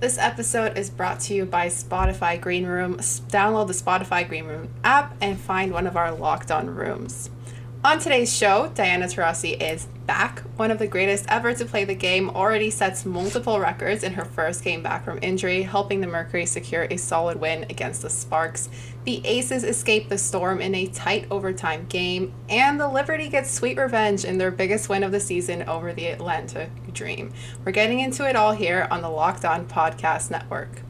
This episode is brought to you by Spotify Green Room. Download the Spotify Green Room app and find one of our locked on rooms. On today's show, Diana Taurasi is back. One of the greatest ever to play the game already sets multiple records in her first game back from injury, helping the Mercury secure a solid win against the Sparks. The Aces escape the storm in a tight overtime game, and the Liberty gets sweet revenge in their biggest win of the season over the Atlanta Dream. We're getting into it all here on the Locked On Podcast Network.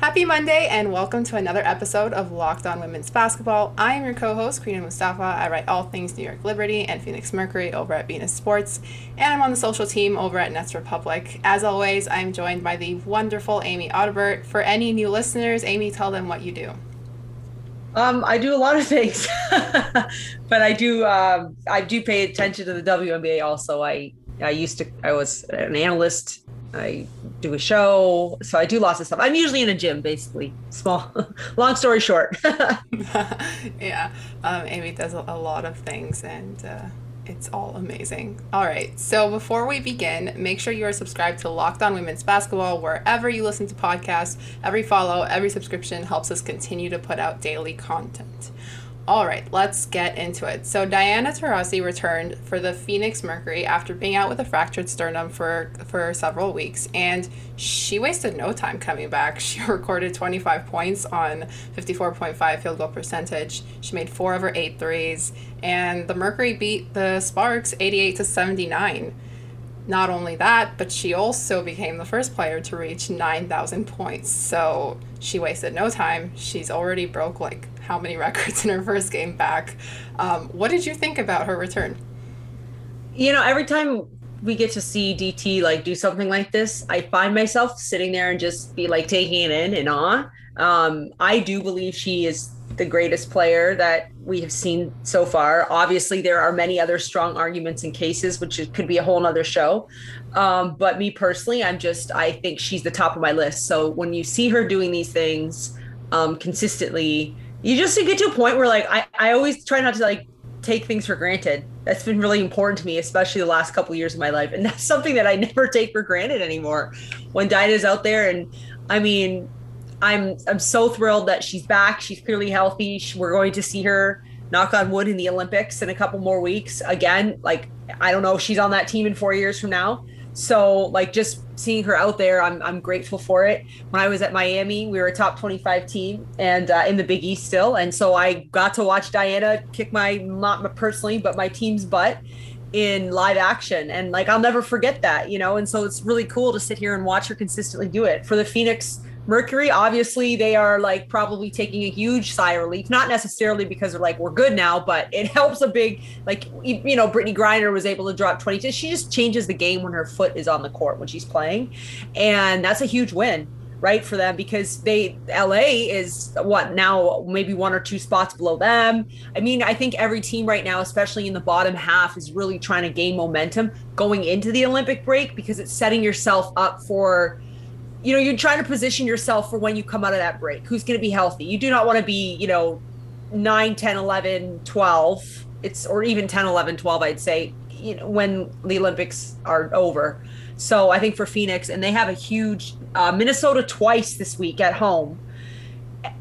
Happy Monday and welcome to another episode of Locked On Women's Basketball. I am your co-host, Karina Mustafa. I write all things New York Liberty and Phoenix Mercury over at Venus Sports, and I'm on the social team over at Nets Republic. As always, I'm joined by the wonderful Amy Audibert. For any new listeners, Amy, tell them what you do. Um, I do a lot of things, but I do um, I do pay attention to the WNBA. Also, I I used to I was an analyst. I do a show, so I do lots of stuff. I'm usually in a gym, basically. Small, long story short. yeah, um, Amy does a, lot of things, and uh, it's all amazing. All right, so before we begin, make sure you are subscribed to Locked On Women's Basketball wherever you listen to podcasts. Every follow, every subscription helps us continue to put out daily content. All right, let's get into it. So Diana Taurasi returned for the Phoenix Mercury after being out with a fractured sternum for for several weeks, and she wasted no time coming back. She recorded 25 points on 54.5 field goal percentage. She made four of her eight threes, and the Mercury beat the Sparks 88 to 79. Not only that, but she also became the first player to reach 9,000 points. So she wasted no time. She's already broke like how many records in her first game back. Um, what did you think about her return? You know, every time we get to see DT like do something like this, I find myself sitting there and just be like taking it in in awe. Um, I do believe she is the greatest player that we have seen so far. Obviously, there are many other strong arguments and cases, which could be a whole nother show. Um, but me personally, I'm just, I think she's the top of my list. So when you see her doing these things um, consistently, you just to get to a point where like I, I always try not to like take things for granted. That's been really important to me, especially the last couple years of my life. And that's something that I never take for granted anymore. When Dinah's out there and I mean, I'm I'm so thrilled that she's back. She's clearly healthy. We're going to see her knock on wood in the Olympics in a couple more weeks. Again, like I don't know if she's on that team in 4 years from now. So like just seeing her out there, I'm I'm grateful for it. When I was at Miami, we were a top 25 team and uh, in the Big East still, and so I got to watch Diana kick my not personally, but my team's butt in live action and like I'll never forget that, you know. And so it's really cool to sit here and watch her consistently do it. For the Phoenix Mercury, obviously, they are like probably taking a huge sigh of relief, not necessarily because they're like, we're good now, but it helps a big, like, you know, Brittney Griner was able to drop 22. She just changes the game when her foot is on the court when she's playing. And that's a huge win, right, for them because they, LA is what now, maybe one or two spots below them. I mean, I think every team right now, especially in the bottom half, is really trying to gain momentum going into the Olympic break because it's setting yourself up for you know, you're trying to position yourself for when you come out of that break. Who's going to be healthy? You do not want to be, you know, 9, 10, 11, 12. It's or even 10, 11, 12, I'd say, you know, when the Olympics are over. So I think for Phoenix, and they have a huge uh, Minnesota twice this week at home.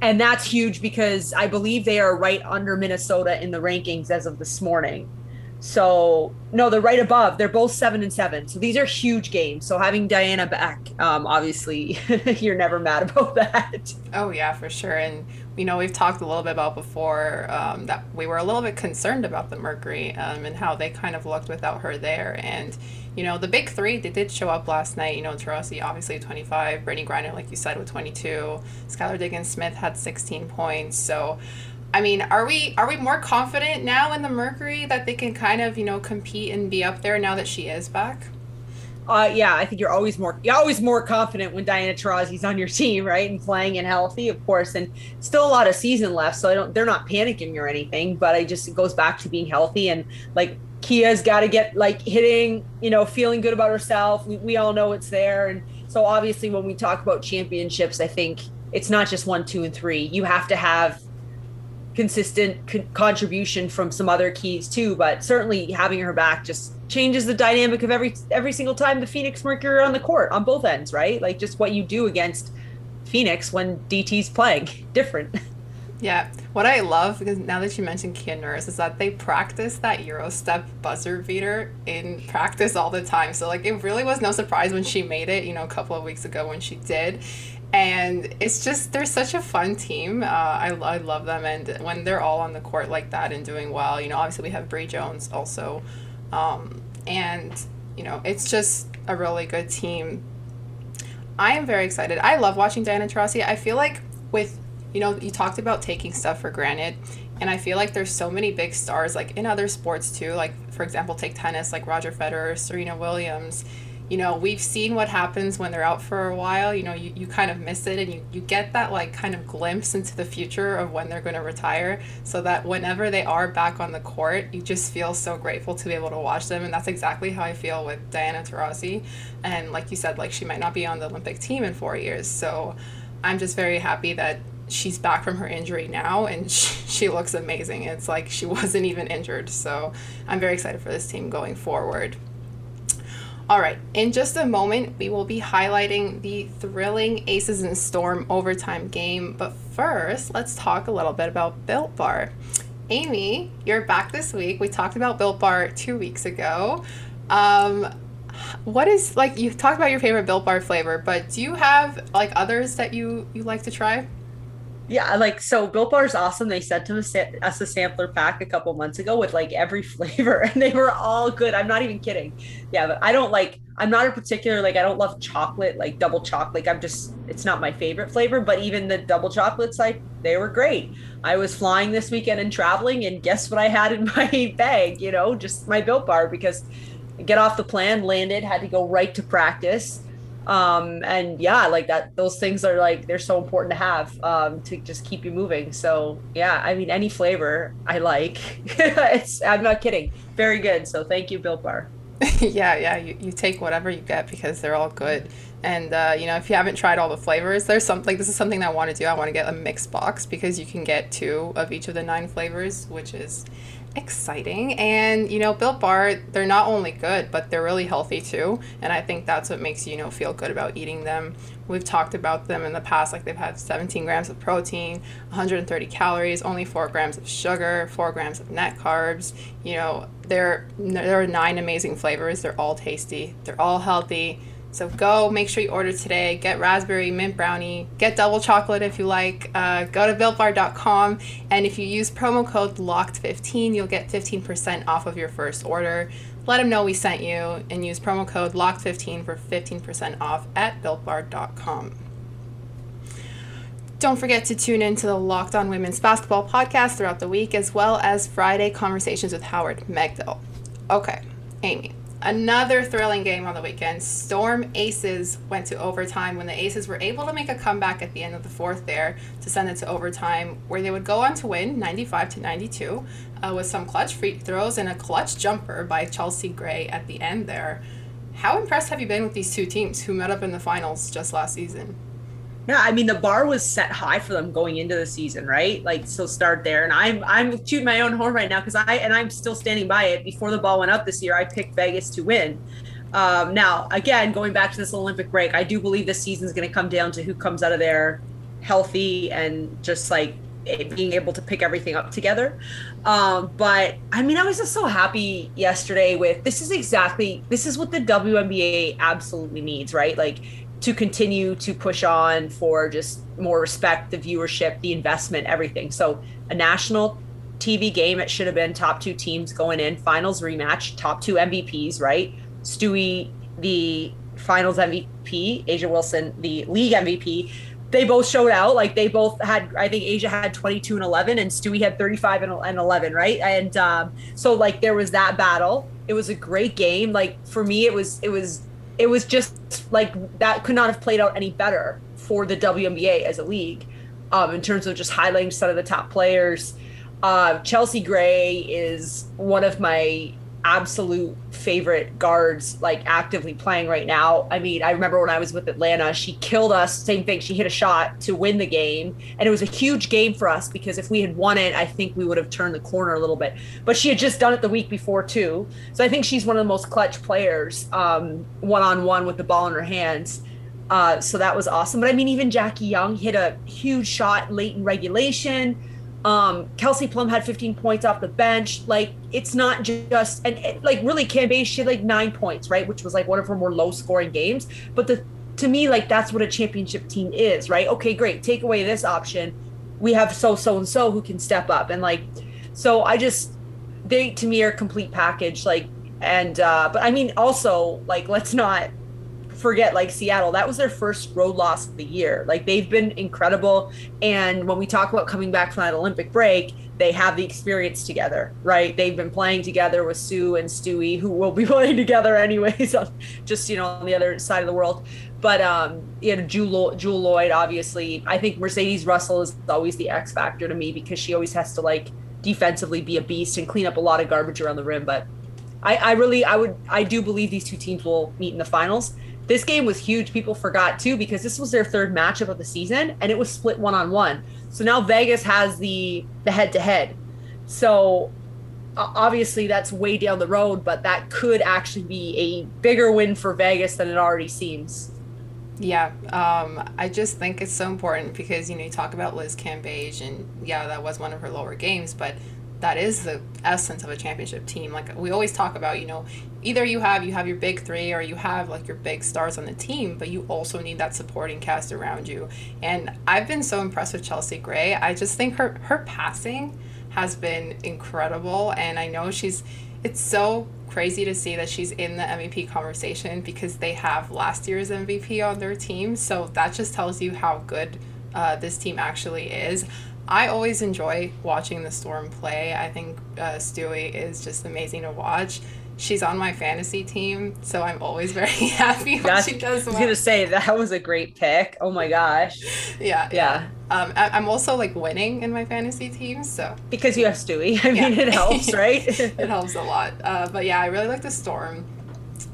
And that's huge because I believe they are right under Minnesota in the rankings as of this morning. So no, they're right above. They're both seven and seven. So these are huge games. So having Diana back, um, obviously, you're never mad about that. Oh yeah, for sure. And you know, we've talked a little bit about before um, that we were a little bit concerned about the Mercury um, and how they kind of looked without her there. And you know, the big three they did show up last night. You know, Taurasi obviously 25, Brittney Griner, like you said, with 22. Skylar Diggins Smith had 16 points. So I mean, are we are we more confident now in the Mercury that they can kind of you know compete and be up there now that she is back? Uh, yeah, I think you're always more you're always more confident when Diana Taurasi's on your team, right, and playing and healthy, of course. And still a lot of season left, so I don't they're not panicking or anything. But I just it goes back to being healthy and like Kia's got to get like hitting, you know, feeling good about herself. We, we all know it's there, and so obviously when we talk about championships, I think it's not just one, two, and three. You have to have consistent contribution from some other keys too. But certainly having her back just changes the dynamic of every every single time the Phoenix Mercury on the court on both ends, right? Like just what you do against Phoenix when DT's playing different. Yeah, what I love because now that you mentioned Kia Nurse is that they practice that Euro step buzzer beater in practice all the time. So like it really was no surprise when she made it, you know, a couple of weeks ago when she did. And it's just they're such a fun team. Uh, I, I love them, and when they're all on the court like that and doing well, you know, obviously we have Bree Jones also, um, and you know, it's just a really good team. I am very excited. I love watching Diana Taurasi. I feel like with you know, you talked about taking stuff for granted. And I feel like there's so many big stars, like in other sports too. Like, for example, take tennis, like Roger Federer, Serena Williams. You know, we've seen what happens when they're out for a while. You know, you, you kind of miss it and you, you get that, like, kind of glimpse into the future of when they're going to retire. So that whenever they are back on the court, you just feel so grateful to be able to watch them. And that's exactly how I feel with Diana Taurasi. And like you said, like, she might not be on the Olympic team in four years. So I'm just very happy that she's back from her injury now and she, she, looks amazing. It's like she wasn't even injured. So I'm very excited for this team going forward. All right, in just a moment, we will be highlighting the thrilling Aces and Storm overtime game. But first, let's talk a little bit about Built Bar. Amy, you're back this week. We talked about Built Bar two weeks ago. Um, what is like you talked about your favorite Built Bar flavor, but do you have like others that you you like to try? Yeah, like so Built Bar is awesome. They sent to us a sampler pack a couple months ago with like every flavor and they were all good. I'm not even kidding. Yeah, but I don't like I'm not a particular like I don't love chocolate, like double chocolate. Like I'm just it's not my favorite flavor, but even the double chocolates like they were great. I was flying this weekend and traveling and guess what I had in my bag, you know, just my Built Bar because get off the plan, landed, had to go right to practice um and yeah like that those things are like they're so important to have um to just keep you moving. So yeah i mean any flavor i like it's i'm not kidding. Very good. So thank you built bar. Yeah yeah you, you take whatever you get because they're all good. And uh, you know if you haven't tried all the flavors there's something this is something i want to do. I want to get a mixed box because you can get two of each of the nine flavors which is exciting. And, you know, Built Bar, they're not only good, but they're really healthy too. And I think that's what makes you, know, feel good about eating them. We've talked about them in the past, like they've had 17 grams of protein, 130 calories, only 4 grams of sugar, 4 grams of net carbs. You know, there, there are nine amazing flavors. They're all tasty, they're all healthy so go, make sure you order today. Get raspberry mint brownie. Get double chocolate if you like. Uh, go to builtbar.com, and if you use promo code LOCKED15, you'll get 15% off of your first order. Let them know we sent you, and use promo code LOCKED15 for 15% off at builtbar.com. Don't forget to tune in to the Locked On Women's Basketball podcast throughout the week, as well as Friday conversations with Howard Megdal. Okay, Amy Another thrilling game on the weekend. Storm Aces went to overtime when the Aces were able to make a comeback at the end of the fourth there to send it to overtime, where they would go on to win 95 to 92 uh, with some clutch free throws and a clutch jumper by Chelsea Gray at the end there. How impressed have you been with these two teams who met up in the finals just last season? Yeah, I mean the bar was set high for them going into the season, right? Like so start there. And I'm I'm shooting my own horn right now because I and I'm still standing by it. Before the ball went up this year, I picked Vegas to win. Um, now, again, going back to this Olympic break, I do believe this season is going to come down to who comes out of there healthy and just like being able to pick everything up together. Um, but I mean, I was just so happy yesterday with this is exactly this is what the WNBA absolutely needs, right? Like to continue to push on for just more respect, the viewership, the investment, everything. So a national TV game, it should have been top two teams going in, finals rematch, top two MVPs, right? Stewie, the finals MVP, A'ja Wilson, the league MVP. They both showed out. Like they both had, I think A'ja had 22 and 11, and Stewie had 35 and 11, right? And um, so like there was that battle. It was a great game. Like for me, it was it was it was just like that could not have played out any better for the WNBA as a league um, in terms of just highlighting some of the top players. Uh, Chelsea Gray is one of my absolute favorite guards like actively playing right now. I mean, I remember when I was with Atlanta, she killed us. Same thing. She hit a shot to win the game. And it was a huge game for us because if we had won it, I think we would have turned the corner a little bit. But she had just done it the week before, too. So I think she's one of the most clutch players one on one with the ball in her hands. Uh, so that was awesome. But I mean, even Jackie Young hit a huge shot late in regulation. Um, Kelsey Plum had 15 points off the bench. Like it's not just and it, like really Cambage she had like nine points, right? Which was like one of her more low scoring games. But the to me, like that's what a championship team is, right? Okay, great. Take away this option. We have so so and so who can step up. And like so I just they to me are complete package. Like and uh but I mean also like let's not forget like Seattle, that was their first road loss of the year. Like they've been incredible. And when we talk about coming back from that Olympic break, they have the experience together, right? They've been playing together with Sue and Stewie, who will be playing together anyways, just you know on the other side of the world. But um, you know, Jewel, Jewell Loyd, obviously, I think Mercedes Russell is always the X factor to me because she always has to like defensively be a beast and clean up a lot of garbage around the rim. But I, I really, I would, I do believe these two teams will meet in the finals this game was huge. People forgot too because this was their third matchup of the season and it was split one on one. So now Vegas has the the head to head. So obviously that's way down the road, but that could actually be a bigger win for Vegas than it already seems. Yeah, um, I just think it's so important because you know you talk about Liz Cambage and yeah, that was one of her lower games, but that is the essence of a championship team. Like we always talk about, you know, either you have you have your big three or you have like your big stars on the team, but you also need that supporting cast around you. And I've been so impressed with Chelsea Gray. I just think her her passing has been incredible, and I know she's. It's so crazy to see that she's in the MVP conversation because they have last year's MVP on their team. So that just tells you how good uh, this team actually is. I always enjoy watching the Storm play. I think uh, Stewie is just amazing to watch. She's on my fantasy team, so I'm always very happy when That's, she does well. I was gonna say that was a great pick. Oh my gosh. Yeah. Yeah. Um, I, am also like winning in my fantasy team, so because you have Stewie, I mean, it helps, right? it helps a lot. Uh, but yeah, I really like the Storm.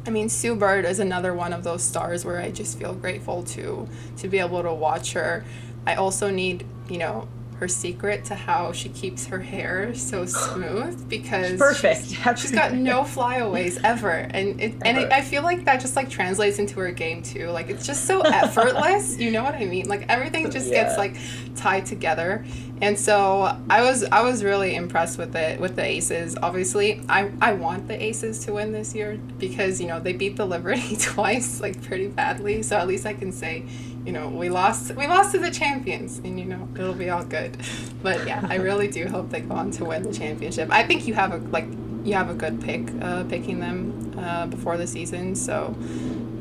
I mean, Sue Bird is another one of those stars where I just feel grateful to to be able to watch her. I also need, you know, her secret to how she keeps her hair so smooth because perfect. She's, she's got no flyaways ever, and it, and it, I feel like that just like translates into her game too. Like it's just so effortless. you know what I mean? Like everything just yeah. gets like tied together, and so I was I was really impressed with it with the Aces. Obviously, I I want the Aces to win this year because you know they beat the Liberty twice like pretty badly. So at least I can say you know we lost we lost to the champions and you know it'll be all good. But yeah i really do hope they go on to win the championship. I think you have a like you have a good pick uh, picking them uh, before the season. So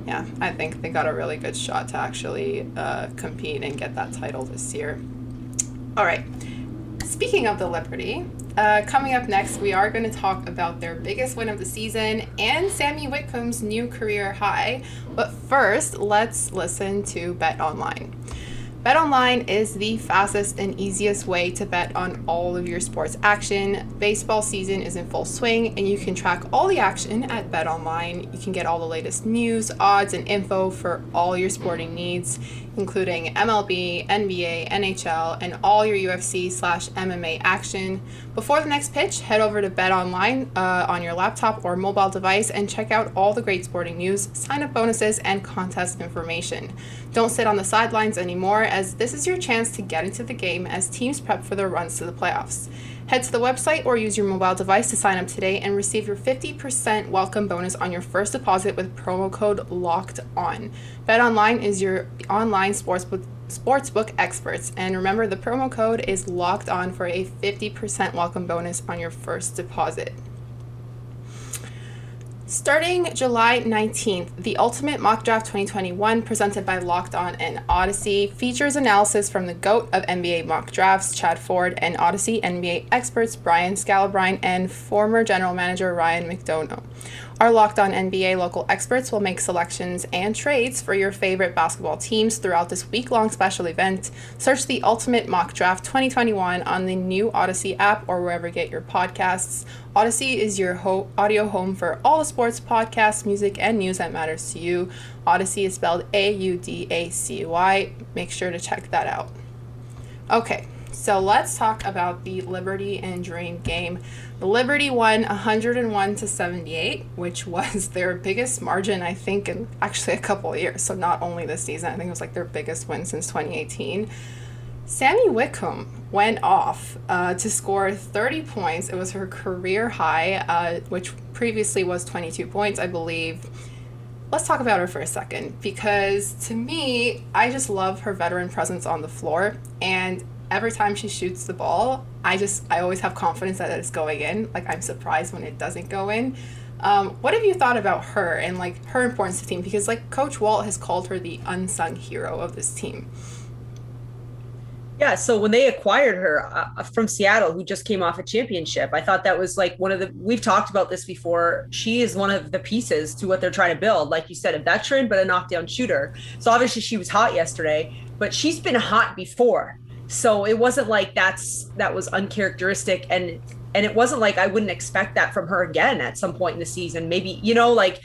yeah i think they got a really good shot to actually uh, compete and get that title this year. All right speaking of the liberty uh, coming up next, we are going to talk about their biggest win of the season and Sami Whitcomb's new career high. But first, let's listen to BetOnline. Bet Online is the fastest and easiest way to bet on all of your sports action. Baseball season is in full swing, and you can track all the action at BetOnline. You can get all the latest news, odds, and info for all your sporting needs, including MLB, NBA, NHL, and all your UFC slash MMA action. Before the next pitch, head over to BetOnline uh, on your laptop or mobile device and check out all the great sporting news, sign up bonuses, and contest information. Don't sit on the sidelines anymore, as this is your chance to get into the game as teams prep for their runs to the playoffs. Head to the website or use your mobile device to sign up today and receive your 50% welcome bonus on your first deposit with promo code LOCKED ON. BetOnline is your online sportsbook sportsbook experts and remember the promo code is locked on for a 50% welcome bonus on your first deposit. Starting July 19th, the Ultimate Mock Draft 2021, presented by Locked On and Audacy, features analysis from the GOAT of NBA mock drafts, Chad Ford, and Audacy NBA experts Brian Scalabrine and former general manager Ryan McDonough. Our Locked On NBA local experts will make selections and trades for your favorite basketball teams throughout this week long special event. Search the Ultimate Mock Draft 2021 on the new Audacy app or wherever you get your podcasts. Audacy is your ho- audio home for all the sports, podcasts, music, and news that matters to you. Audacy is spelled A U D A C Y. Make sure to check that out. Okay, so let's talk about the Liberty and Dream game. The Liberty won 101 to 78, which was their biggest margin, I think, in actually a couple of years. So not only this season, I think it was like their biggest win since 2018. Sami Whitcomb went off uh, to score 30 points. It was her career high, uh, which previously was 22 points, I believe. Let's talk about her for a second because to me, I just love her veteran presence on the floor. And every time she shoots the ball, I just I always have confidence that it's going in. Like I'm surprised when it doesn't go in. Um, what have you thought about her and like her importance to the team? Because like Coach Walt has called her the unsung hero of this team. Yeah, so when they acquired her uh, from Seattle, who just came off a championship, I thought that was like one of the. We've talked about this before. She is one of the pieces to what they're trying to build. Like you said, a veteran, but a knockdown shooter. So obviously she was hot yesterday, but she's been hot before. So it wasn't like that's that was uncharacteristic and and it wasn't like I wouldn't expect that from her again at some point in the season. Maybe, you know, like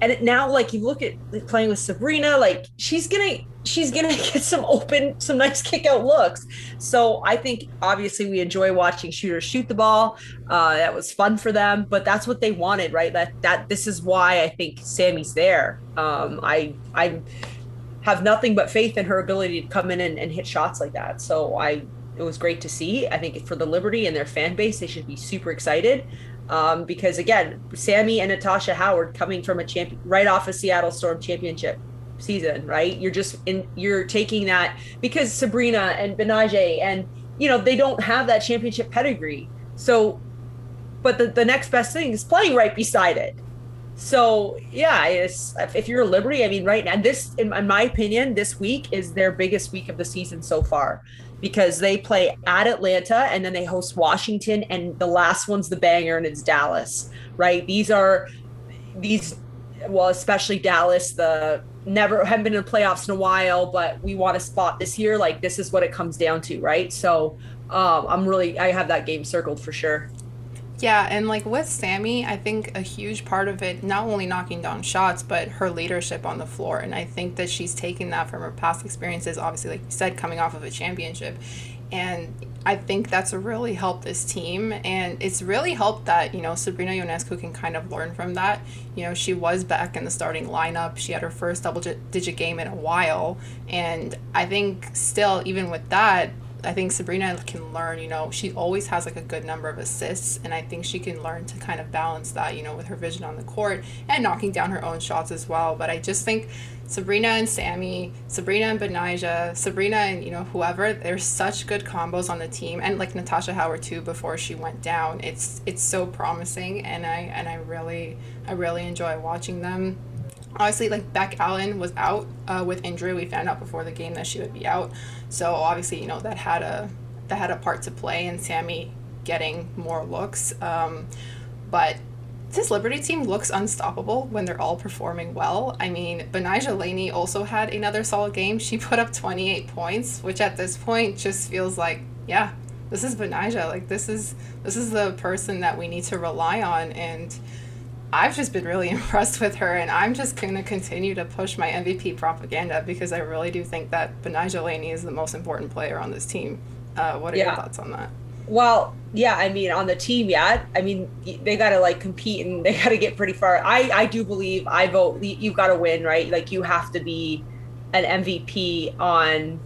and it, now like you look at playing with Sabrina, like she's gonna she's gonna get some open, some nice kick out looks. So I think obviously we enjoy watching shooters shoot the ball. Uh, that was fun for them, but that's what they wanted, right? That that this is why I think Sami's there. Um, I I have nothing but faith in her ability to come in and, and hit shots like that. So I it was great to see. I think for the Liberty and their fan base, they should be super excited. Um, because again, Sami and Natasha Howard coming from a champion right off a Seattle Storm championship season, right? You're just in you're taking that because Sabrina and Betnijah and you know they don't have that championship pedigree. So but the, the next best thing is playing right beside it. So yeah, it's, if you're a Liberty, I mean, right now, this, in, my opinion, this week is their biggest week of the season so far because they play at Atlanta and then they host Washington, and the last one's the banger, and it's Dallas. Right? These are these, well, especially Dallas. The never haven't been in the playoffs in a while, but we want a spot this year. Like this is what it comes down to, right? So um, I'm really I have that game circled for sure. Yeah, and like with Sami, I think a huge part of it, not only knocking down shots, but her leadership on the floor. And I think that she's taken that from her past experiences, obviously, like you said, coming off of a championship. And I think that's really helped this team. And it's really helped that, you know, Sabrina Ionescu can kind of learn from that. You know, she was back in the starting lineup. She had her first double digit game in a while. And I think still, even with that, I think Sabrina can learn, you know, she always has like a good number of assists, and I think she can learn to kind of balance that, you know, with her vision on the court and knocking down her own shots as well. But I just think Sabrina and Sami, Sabrina and Betnijah, Sabrina and, you know, whoever, they're such good combos on the team. And like Natasha Howard too before she went down. It's it's so promising and I and I really I really enjoy watching them obviously like Bec Allen was out uh, with injury. We found out before the game that she would be out. So obviously, you know, that had a that had a part to play in Sami getting more looks. Um, but this Liberty team looks unstoppable when they're all performing well. I mean, Betnijah Laney also had another solid game. She put up 28 points, which at this point just feels like, yeah, this is Betnijah. Like this is this is the person that we need to rely on and I've just been really impressed with her, and I'm just going to continue to push my MVP propaganda because I really do think that Betnijah Laney is the most important player on this team. Uh, what are yeah. your thoughts on that? Well, yeah, I mean, on the team, yeah, I mean, they got to like compete and they got to get pretty far. I, I do believe I vote you've got to win, right? Like you have to be an MVP on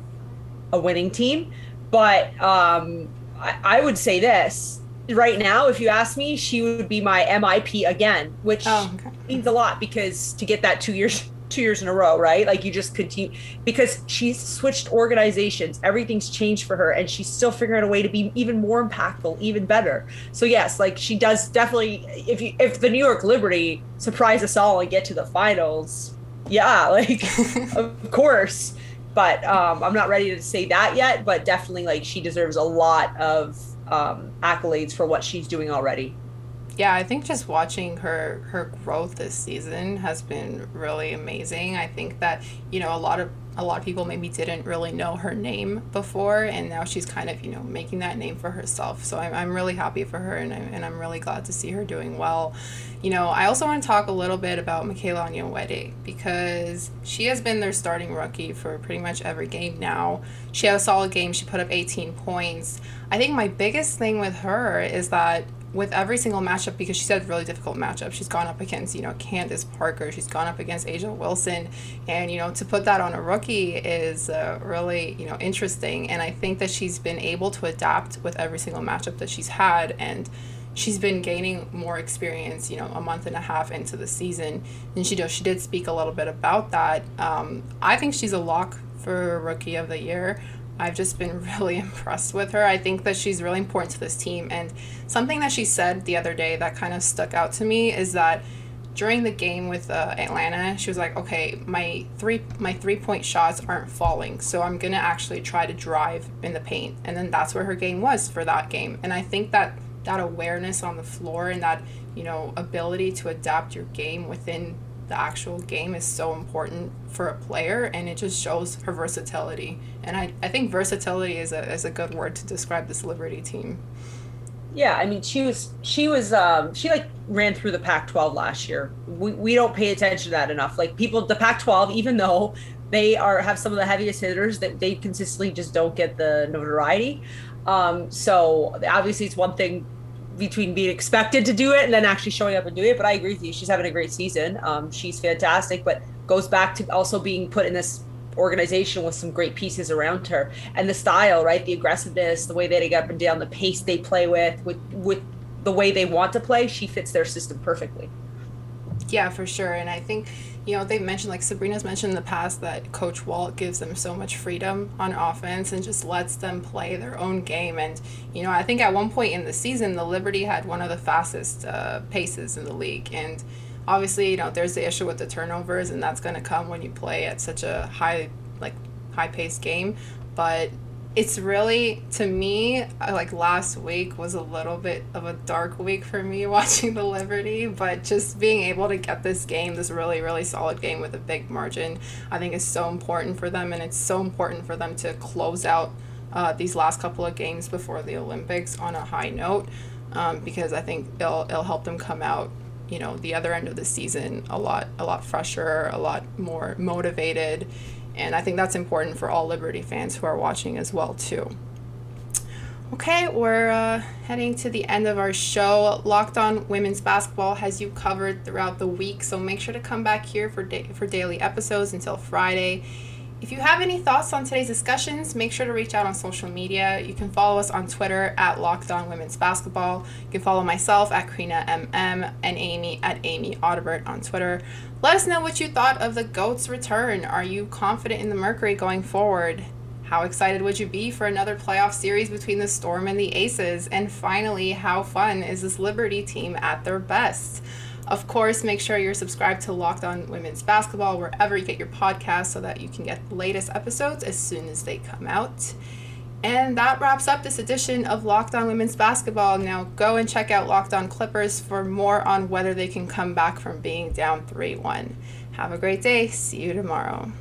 a winning team. But um, I, I would say this right now, if you ask me, she would be my MIP again, which oh, okay. means a lot because to get that two years two years in a row, right? Like you just continue because she's switched organizations, everything's changed for her, and she's still figuring out a way to be even more impactful, even better. So yes, like she does definitely. If you if the New York Liberty surprise us all and get to the finals, yeah, like of course. But um, I'm not ready to say that yet. But definitely, like she deserves a lot of um, accolades for what she's doing already. yeah, I think just watching her her growth this season has been really amazing. I think that you know a lot of a lot of people maybe didn't really know her name before and now she's kind of you know making that name for herself. So i'm, I'm really happy for her and, I'm, and i'm really glad to see her doing well. You know i also want to talk a little bit about michaela onyenwere because she has been their starting rookie for pretty much every game now. She had a solid game. She put up 18 points. I think my biggest thing with her is that with every single matchup because she's had really difficult matchups. She's gone up against, you know, Candace Parker. She's gone up against A'ja Wilson. And, you know, to put that on a rookie is uh, really, you know, interesting. And I think that she's been able to adapt with every single matchup that she's had. And she's been gaining more experience, you know, a month and a half into the season. And she, does, she did speak a little bit about that. Um, I think she's a lock for Rookie of the Year. I've just been really impressed with her. I think that she's really important to this team. And something that she said the other day that kind of stuck out to me is that during the game with uh, Atlanta, she was like, "Okay, my three my three point shots aren't falling, so I'm gonna actually try to drive in the paint." And then that's where her game was for that game. And I think that that awareness on the floor and that you know ability to adapt your game within the actual game is so important for a player and it just shows her versatility. And i, I think versatility is a, is a good word to describe this liberty team. Yeah i mean she was she was um she like ran through the pac 12 last year. We, we don't pay attention to that enough. Like people the pac 12 even though they are have some of the heaviest hitters that they consistently just don't get the notoriety. Um so obviously it's one thing between being expected to do it and then actually showing up and doing it. But I agree with you. She's having a great season. Um, she's fantastic, but goes back to also being put in this organization with some great pieces around her and the style, right? The aggressiveness, the way they get up and down, the pace they play with, with with the way they want to play. She fits their system perfectly. Yeah, for sure. And I think you know, they've mentioned, like Sabrina's mentioned in the past, that Coach Walt gives them so much freedom on offense and just lets them play their own game. And, you know, I think at one point in the season, the Liberty had one of the fastest uh, paces in the league. And obviously, you know, there's the issue with the turnovers, and that's going to come when you play at such a high, like, high paced game. But it's really to me like last week was a little bit of a dark week for me watching the liberty but just being able to get this game this really really solid game with a big margin i think is so important for them and it's so important for them to close out uh, these last couple of games before the olympics on a high note um, because i think it'll, it'll help them come out you know the other end of the season a lot a lot fresher a lot more motivated and I think that's important for all Liberty fans who are watching as well too. Okay, we're uh, heading to the end of our show. Locked On Women's Basketball has you covered throughout the week, so make sure to come back here for da- for daily episodes until Friday. If you have any thoughts on today's discussions, make sure to reach out on social media. You can follow us on Twitter at Locked On Women's Basketball. You can follow myself at Krina MM and Amy at Amy Audibert on Twitter. Let us know what you thought of the GOAT's return. Are you confident in the Mercury going forward? How excited would you be for another playoff series between the Storm and the Aces? And finally, how fun is this Liberty team at their best? Of course, make sure you're subscribed to Locked On Women's Basketball wherever you get your podcasts so that you can get the latest episodes as soon as they come out. And that wraps up this edition of Locked On Women's Basketball. Now go and check out Locked On Clippers for more on whether they can come back from being down 3 1. Have a great day. See you tomorrow.